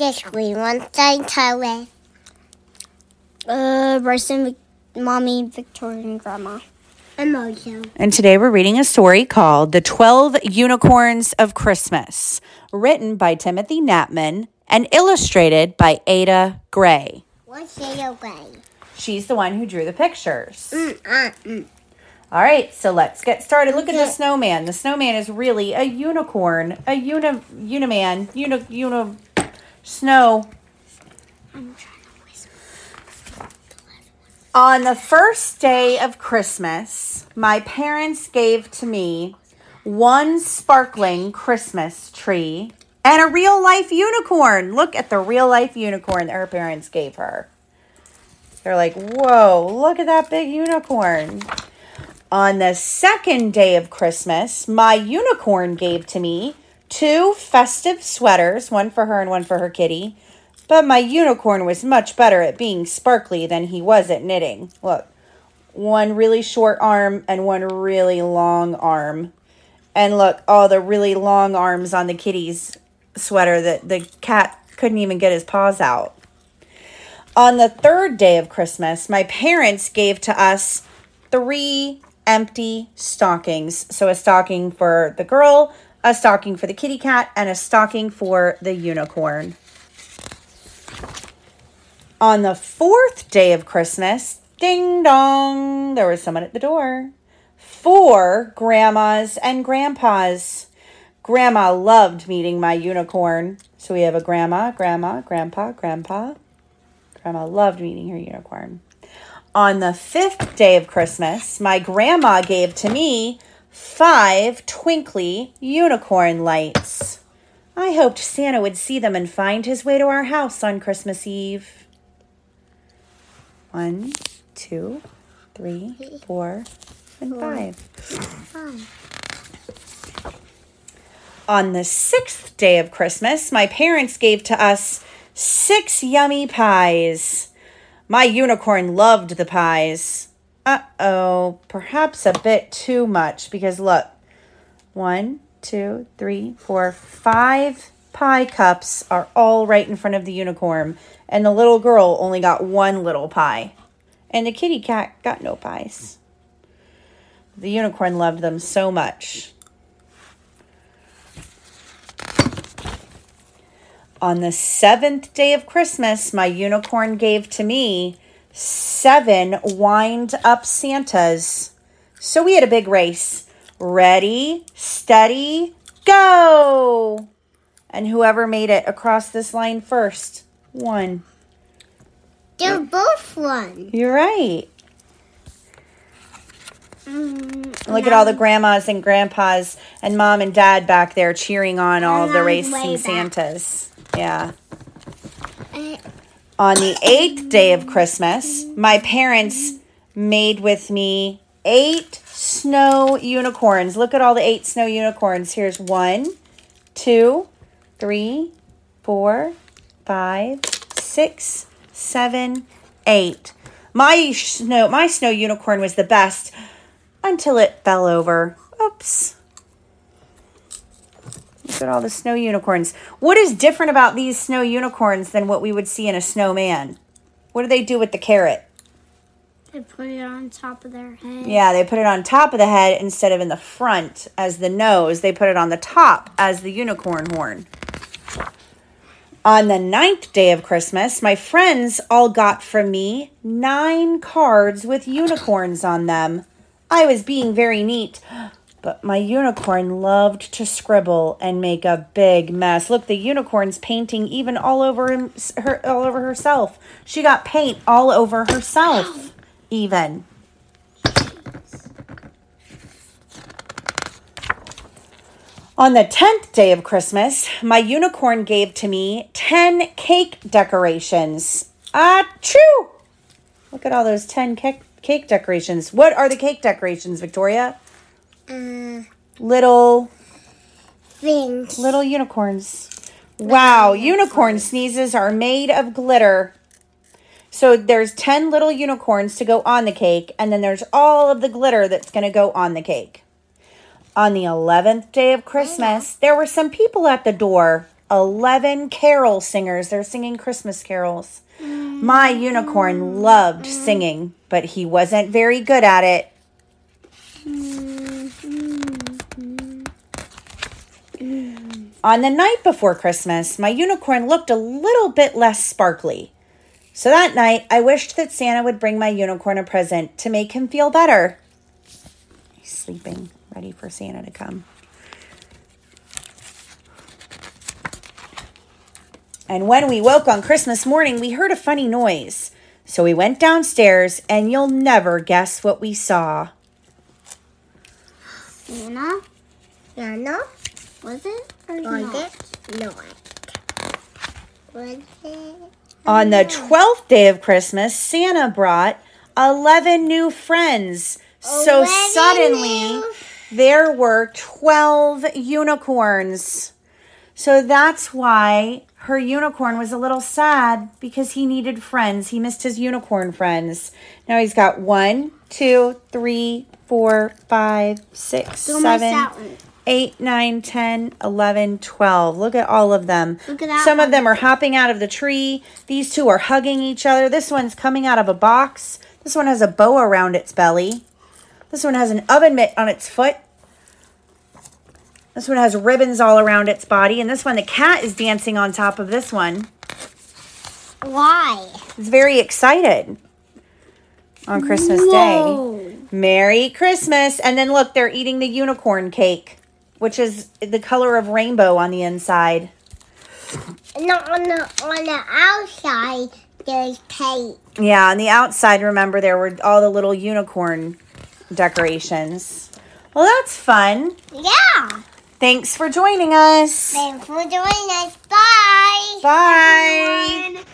the screen once I tell it. Uh, Bryson, Vic- mommy, Victoria, and grandma. And Mojo. And today we're reading a story called The 12 Unicorns of Christmas, written by Timothy Knapman and illustrated by Ada Grey. What's it away? She's the one who drew the pictures. Mm, uh, mm. All right, so let's get started. Look at the snowman. The snowman is really a unicorn, a uni uniman, uni uni snow. On the first day of Christmas, my parents gave to me one sparkling Christmas tree and a real life unicorn. Look at the real life unicorn that her parents gave her. They're like, whoa, look at that big unicorn. On the second day of Christmas, my unicorn gave to me two festive sweaters, one for her and one for her kitty. But my unicorn was much better at being sparkly than he was at knitting. Look, one really short arm and one really long arm. And look, all the really long arms on the kitty's sweater that the cat couldn't even get his paws out. On the third day of Christmas, my parents gave to us three empty stockings. So, a stocking for the girl, a stocking for the kitty cat, and a stocking for the unicorn. On the fourth day of Christmas, ding dong, there was someone at the door. Four grandmas and grandpas. Grandma loved meeting my unicorn. So we have a grandma, grandma, grandpa, grandpa. Grandma loved meeting her unicorn. On the fifth day of Christmas, my grandma gave to me five twinkly unicorn lights. I hoped Santa would see them and find his way to our house on Christmas Eve. One, two, three, four, and five. On the sixth day of Christmas, my parents gave to us six yummy pies. My unicorn loved the pies. Uh oh, perhaps a bit too much because look one, two, three, four, five pie cups are all right in front of the unicorn, and the little girl only got one little pie, and the kitty cat got no pies. The unicorn loved them so much. On the seventh day of Christmas, my unicorn gave to me seven wind up Santas. So we had a big race. Ready, steady, go! And whoever made it across this line first won. They're both one. You're right. Mm, Look at all the grandmas and grandpas and mom and dad back there cheering on all of the racing. Santas. Yeah. On the eighth day of Christmas, my parents made with me eight snow unicorns. Look at all the eight snow unicorns. Here's one, two, three, four, five, six, seven, eight. My snow, my snow unicorn was the best until it fell over. Oops. Look at all the snow unicorns. What is different about these snow unicorns than what we would see in a snowman? What do they do with the carrot? They put it on top of their head. Yeah, they put it on top of the head instead of in the front as the nose. They put it on the top as the unicorn horn. On the ninth day of Christmas, my friends all got from me nine cards with unicorns on them. I was being very neat, but my unicorn loved to scribble and make a big mess. Look, the unicorn's painting even all over him, her, all over herself. She got paint all over herself, even. On the 10th day of Christmas, my unicorn gave to me 10 cake decorations. Ah, true! Look at all those 10 cake, cake decorations. What are the cake decorations, Victoria? Uh, Little, things. little unicorns. Wow, unicorn sneezes are made of glitter. So there's 10 little unicorns to go on the cake, and then there's all of the glitter that's going to go on the cake. On the 11th day of Christmas, there were some people at the door. 11 carol singers. They're singing Christmas carols. My unicorn loved singing, but he wasn't very good at it. On the night before Christmas, my unicorn looked a little bit less sparkly. So that night, I wished that Santa would bring my unicorn a present to make him feel better. He's sleeping, ready for Santa to come. And when we woke on Christmas morning, we heard a funny noise. So we went downstairs, and you'll never guess what we saw. Yeah, no? Was it or Was not? it? No. Was it? On the 12th day of Christmas, Santa brought 11 new friends. So 11 suddenly, new- there were 12 unicorns. So that's why her unicorn was a little sad because he needed friends. He missed his unicorn friends. Now he's got one, two, three, four, five, six, Don't seven, that one. 8, 9, 10, 11, 12. Look at all of them. Look at that Some of them are hopping out of the tree. These two are hugging each other. This one's coming out of a box. This one has a bow around its belly. This one has an oven mitt on its foot. This one has ribbons all around its body. And this one, the cat is dancing on top of this one. Why? It's very excited on Christmas Day. Merry Christmas. And then look, they're eating the unicorn cake, which is the color of rainbow on the inside. No, on the on the outside there's cake. Yeah, on the outside, remember, there were all the little unicorn decorations. Well, that's fun. Yeah. Thanks for joining us. Thanks for joining us. Bye. Bye.